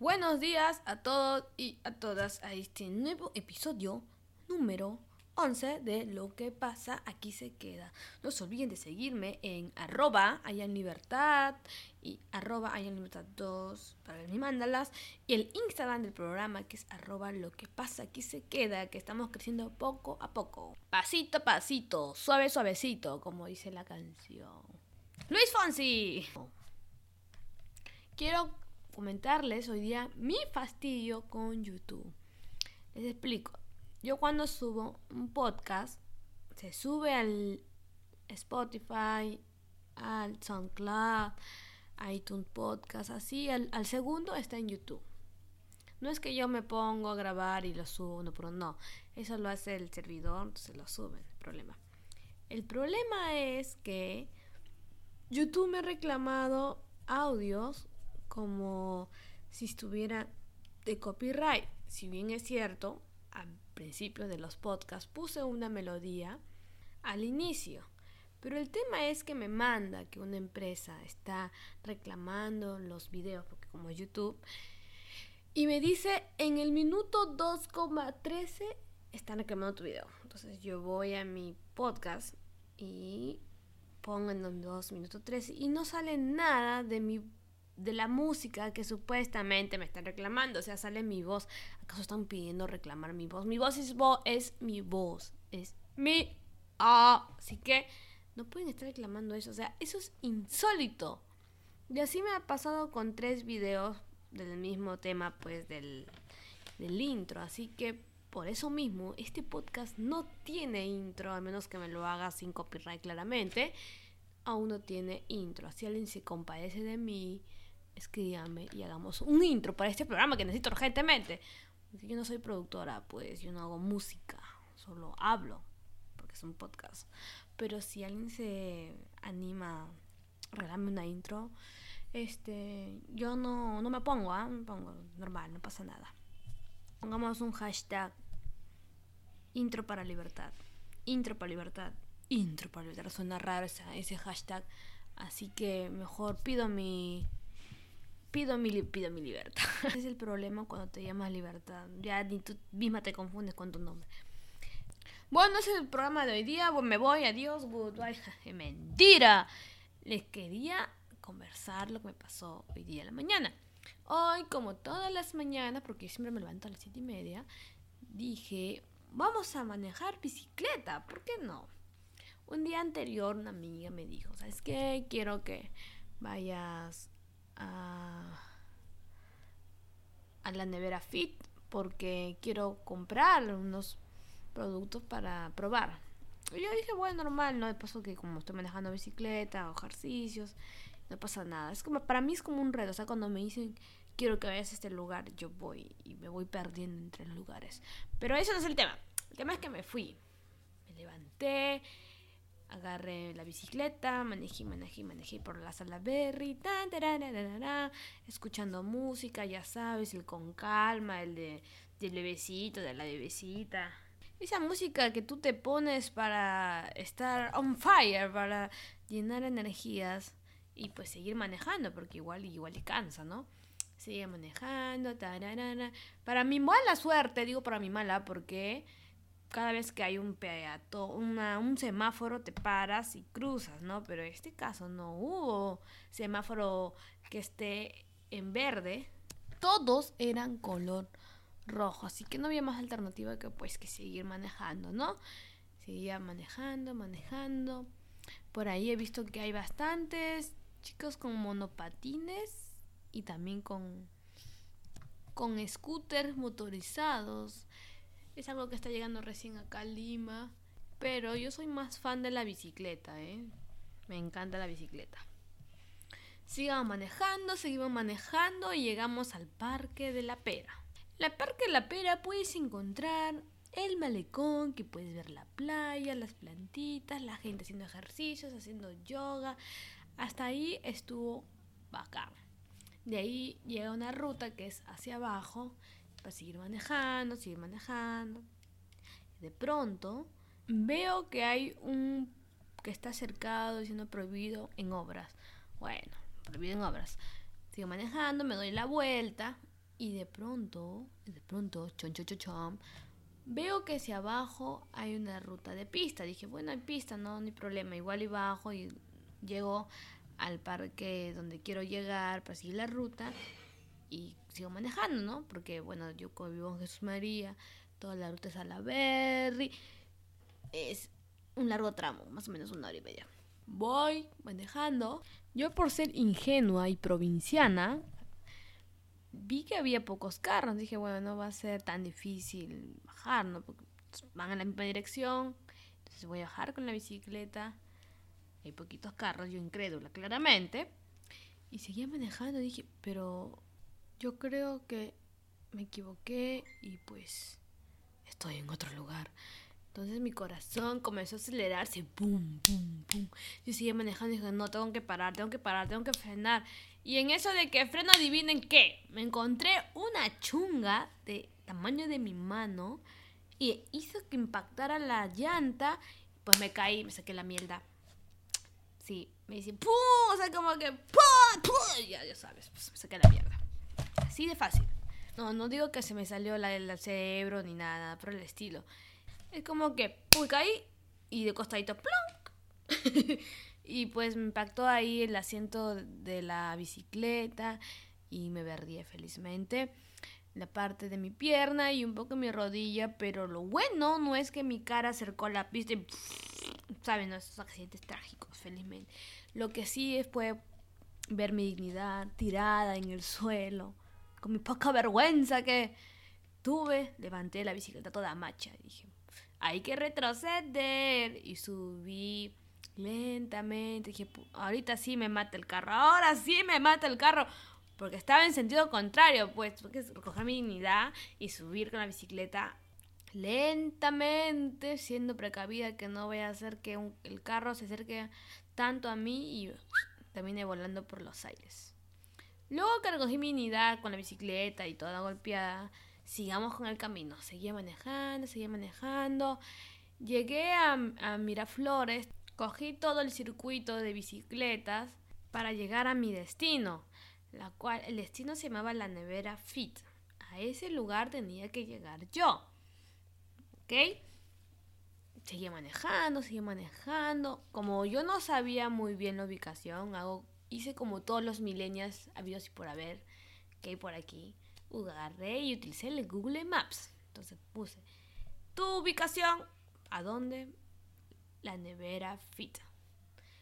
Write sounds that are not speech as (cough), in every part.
Buenos días a todos y a todas a este nuevo episodio número 11 de Lo que pasa aquí se queda. No se olviden de seguirme en arroba en libertad y arroba en libertad 2 para mis mándalas y el Instagram del programa que es arroba lo que pasa aquí se queda que estamos creciendo poco a poco. Pasito a pasito, suave suavecito como dice la canción. Luis Fonsi. Quiero comentarles hoy día mi fastidio con YouTube. Les explico. Yo cuando subo un podcast, se sube al Spotify, al SoundCloud, iTunes Podcast, así, al, segundo está en YouTube. No es que yo me pongo a grabar y lo subo uno por uno, no. Eso lo hace el servidor, se lo suben, el problema. El problema es que YouTube me ha reclamado audios como si estuviera de copyright. Si bien es cierto, al principio de los podcasts puse una melodía al inicio. Pero el tema es que me manda que una empresa está reclamando los videos, porque como YouTube, y me dice en el minuto 2,13 están reclamando tu video. Entonces yo voy a mi podcast y pongo en los 2 minutos 13 y no sale nada de mi de la música que supuestamente me están reclamando. O sea, sale mi voz. ¿Acaso están pidiendo reclamar mi voz? Mi voz es, es mi voz. Es mi... Ah, así que no pueden estar reclamando eso. O sea, eso es insólito. Y así me ha pasado con tres videos del mismo tema, pues del, del intro. Así que por eso mismo, este podcast no tiene intro, a menos que me lo haga sin copyright claramente. Aún no tiene intro. Si alguien se compadece de mí, escríbame y hagamos un intro para este programa que necesito urgentemente. Porque yo no soy productora, pues yo no hago música, solo hablo, porque es un podcast. Pero si alguien se anima a regalarme una intro, este, yo no, no me pongo, ¿ah? Me pongo normal, no pasa nada. Pongamos un hashtag intro para libertad. Intro para libertad. Intro para libertad. Suena raro ese hashtag. Así que mejor pido mi pido mi, pido mi libertad. (laughs) es el problema cuando te llamas libertad. Ya ni tú misma te confundes con tu nombre. Bueno, ese es el programa de hoy día. me voy, adiós, goodbye. Mentira. Les quería conversar lo que me pasó hoy día en la mañana. Hoy, como todas las mañanas, porque siempre me levanto a las siete y media, dije, vamos a manejar bicicleta, ¿por qué no? Un día anterior una amiga me dijo, ¿sabes qué? Quiero que vayas a, la nevera Fit porque quiero comprar unos productos para probar. Y yo dije, bueno, normal, no de paso que como estoy manejando bicicleta o ejercicios, no pasa nada. Es como, para mí es como un reto, o sea, cuando me dicen, quiero que vayas a este lugar, yo voy y me voy perdiendo entre lugares. Pero eso no es el tema. El tema es que me fui. Me levanté, agarré la bicicleta, manejé, manejé, manejé por la sala Berry, escuchando música, ya sabes, el con calma, el de, del bebecito, de la bebecita. Esa música que tú te pones para estar on fire, para llenar energías y pues seguir manejando, porque igual, igual le cansa, ¿no? Sigue manejando, para mi mala suerte, digo para mi mala, porque cada vez que hay un peatón, un semáforo, te paras y cruzas, ¿no? Pero en este caso no hubo semáforo que esté en verde. Todos eran color rojo, así que no había más alternativa que pues que seguir manejando, ¿no? Seguía manejando, manejando. Por ahí he visto que hay bastantes chicos con monopatines y también con con scooters motorizados es algo que está llegando recién acá a Lima. Pero yo soy más fan de la bicicleta, ¿eh? Me encanta la bicicleta. Sigamos manejando, seguimos manejando y llegamos al Parque de la Pera. En el Parque de la Pera puedes encontrar el malecón, que puedes ver la playa, las plantitas, la gente haciendo ejercicios, haciendo yoga. Hasta ahí estuvo bacán. De ahí llega una ruta que es hacia abajo para seguir manejando, seguir manejando. De pronto veo que hay un que está cercado diciendo prohibido en obras. Bueno, prohibido en obras. Sigo manejando, me doy la vuelta Y de pronto, de pronto, chon, chon, veo que hacia abajo hay una ruta de pista. Dije, bueno, hay pista, no, no hay problema. Igual y bajo y llego al parque donde quiero llegar para seguir la ruta y sigo manejando, ¿no? Porque, bueno, yo vivo en Jesús María, toda la ruta es a la Berry. Es un largo tramo, más o menos una hora y media. Voy manejando. Yo por ser ingenua y provinciana, vi que había pocos carros. Dije, bueno, no va a ser tan difícil bajar, ¿no? Porque van en la misma dirección. Entonces voy a bajar con la bicicleta. Hay poquitos carros, yo incrédula, claramente. Y seguía manejando. Dije, pero yo creo que me equivoqué y pues estoy en otro lugar. Entonces mi corazón comenzó a acelerarse, pum, pum, pum. Yo seguía manejando y dije, no, tengo que parar, tengo que parar, tengo que frenar. Y en eso de que freno, adivinen qué, me encontré una chunga de tamaño de mi mano y hizo que impactara la llanta, pues me caí, me saqué la mierda. Sí, me dice, ¡pum! O sea, como que. Ya, ya sabes, pues me saqué la mierda. Así de fácil. No, no digo que se me salió la del cerebro ni nada, por el estilo. Es como que, uy, caí y de costadito, ¡plonk! (laughs) y pues me impactó ahí el asiento de la bicicleta y me perdí felizmente la parte de mi pierna y un poco mi rodilla, pero lo bueno no es que mi cara acercó la pista y, saben, esos accidentes trágicos, felizmente. Lo que sí fue ver mi dignidad tirada en el suelo, con mi poca vergüenza que tuve, levanté la bicicleta toda macha y dije, hay que retroceder. Y subí lentamente. Dije, ahorita sí me mata el carro, ahora sí me mata el carro. Porque estaba en sentido contrario, pues, porque recoger mi dignidad y subir con la bicicleta lentamente, siendo precavida que no voy a hacer que el carro se acerque tanto a mí y termine volando por los aires. Luego que recogí mi dignidad con la bicicleta y toda golpeada, sigamos con el camino. Seguía manejando, seguía manejando. Llegué a, Miraflores, cogí todo el circuito de bicicletas para llegar a mi destino, la cual el destino se llamaba la nevera Fit. A ese lugar tenía que llegar yo. ¿Ok? Seguía manejando, seguía manejando. Como yo no sabía muy bien la ubicación, hago, hice como todos los milenios habidos y por haber que hay por aquí agarré y utilicé el Google Maps. Entonces puse tu ubicación, ¿a dónde? La nevera Fit.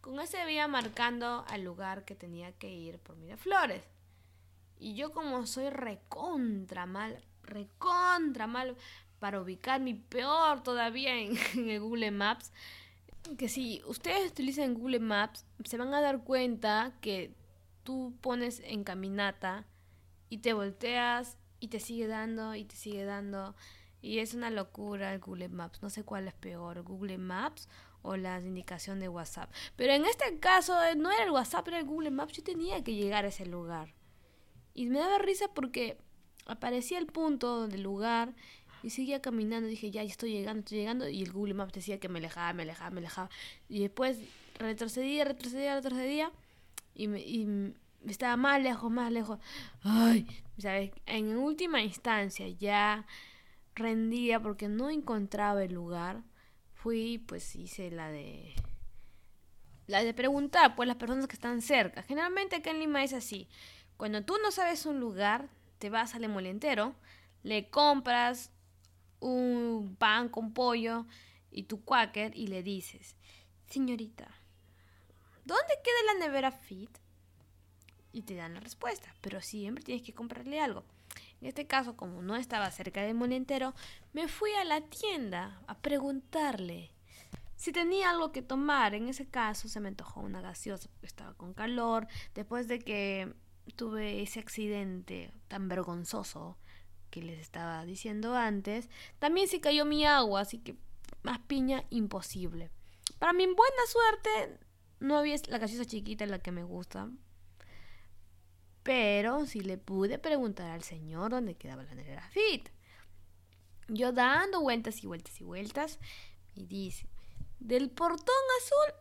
Con ese veía marcando al lugar que tenía que ir por Miraflores. Y yo como soy recontra mal, recontra mal para ubicar mi peor todavía en, (laughs) en el Google Maps, que si ustedes utilizan Google Maps, se van a dar cuenta que tú pones en caminata y te volteas y te sigue dando y te sigue dando. Y es una locura el Google Maps. No sé cuál es peor, Google Maps o la indicación de WhatsApp. Pero en este caso eh, no era el WhatsApp, era el Google Maps. Yo tenía que llegar a ese lugar. Y me daba risa porque aparecía el punto del lugar y seguía caminando. Dije, ya, estoy llegando, estoy llegando. Y el Google Maps decía que me alejaba, me alejaba, me alejaba. Y después retrocedía, retrocedía, retrocedía. Y, me, y estaba más lejos, más lejos. Ay, ¿sabes? En última instancia ya rendía porque no encontraba el lugar. Fui, pues hice la de la de preguntar pues las personas que están cerca. Generalmente acá en Lima es así. Cuando tú no sabes un lugar, te vas al entero le compras un pan con pollo y tu quaker y le dices, señorita, ¿dónde queda la nevera fit? y te dan la respuesta, pero siempre tienes que comprarle algo. En este caso, como no estaba cerca del monentero, me fui a la tienda a preguntarle si tenía algo que tomar. En ese caso se me antojó una gaseosa porque estaba con calor. Después de que tuve ese accidente tan vergonzoso que les estaba diciendo antes, también se cayó mi agua, así que más piña imposible. Para mi buena suerte, no había la gaseosa chiquita la que me gusta, pero sí le pude preguntar al señor dónde quedaba la nevera fit. Yo dando vueltas y vueltas y vueltas, y dice, del portón azul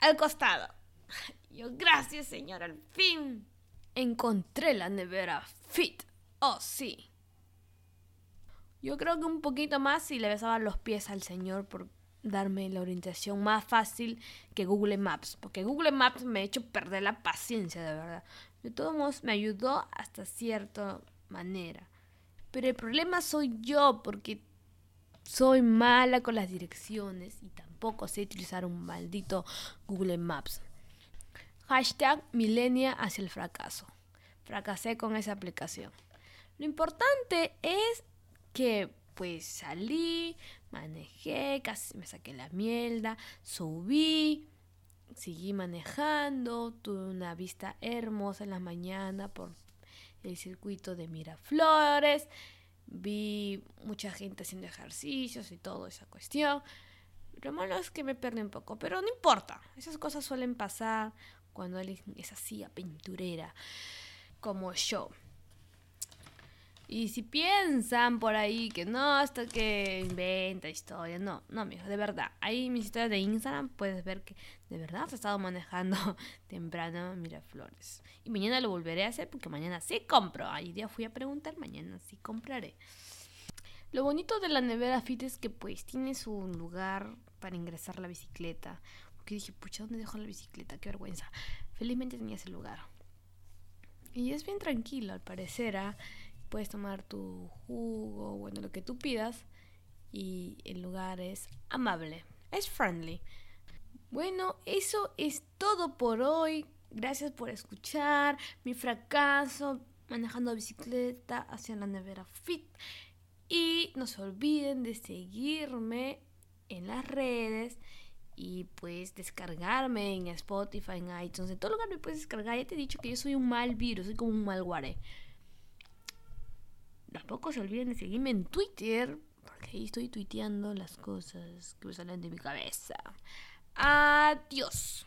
al costado. (laughs) Yo, gracias señor, al fin encontré la nevera fit. Oh, sí. Yo creo que un poquito más si le besaba los pies al Señor por darme la orientación más fácil que Google Maps, porque Google Maps me ha hecho perder la paciencia, de verdad. De todos modos, me ayudó hasta cierta manera. Pero el problema soy yo, porque soy mala con las direcciones y tampoco sé utilizar un maldito Google Maps. Hashtag milenia hacia el fracaso. Fracasé con esa aplicación. Lo importante es que pues salí, manejé, casi me saqué la mierda, subí, seguí manejando, tuve una vista hermosa en la mañana por el circuito de Miraflores, vi mucha gente haciendo ejercicios y toda esa cuestión. Lo malo es que me perdí un poco, pero no importa, esas cosas suelen pasar cuando alguien es así aventurera como yo. Y si piensan por ahí que no, hasta que inventa historia, no, no, mijo, de verdad. Ahí mis historias de Instagram puedes ver que de verdad he estado manejando (laughs) temprano Miraflores. Y mañana lo volveré a hacer porque mañana sí compro. Ahí día fui a preguntar, mañana sí compraré. Lo bonito de la nevera Fit es que pues tienes un lugar para ingresar la bicicleta. Porque dije, pucha, ¿dónde dejo la bicicleta? Qué vergüenza. Felizmente tenía ese lugar. Y es bien tranquilo, al parecer. ¿ah? Puedes tomar tu jugo, bueno, lo que tú pidas y el lugar es amable, es friendly. Bueno, eso es todo por hoy. Gracias por escuchar mi fracaso manejando bicicleta hacia la nevera fit. Y no se olviden de seguirme en las redes y pues descargarme en Spotify, en iTunes, en todo lugar me puedes descargar. Ya te he dicho que yo soy un mal virus, soy como un malware. Tampoco se olviden de seguirme en Twitter, porque ahí estoy tuiteando las cosas que me salen de mi cabeza. Adiós.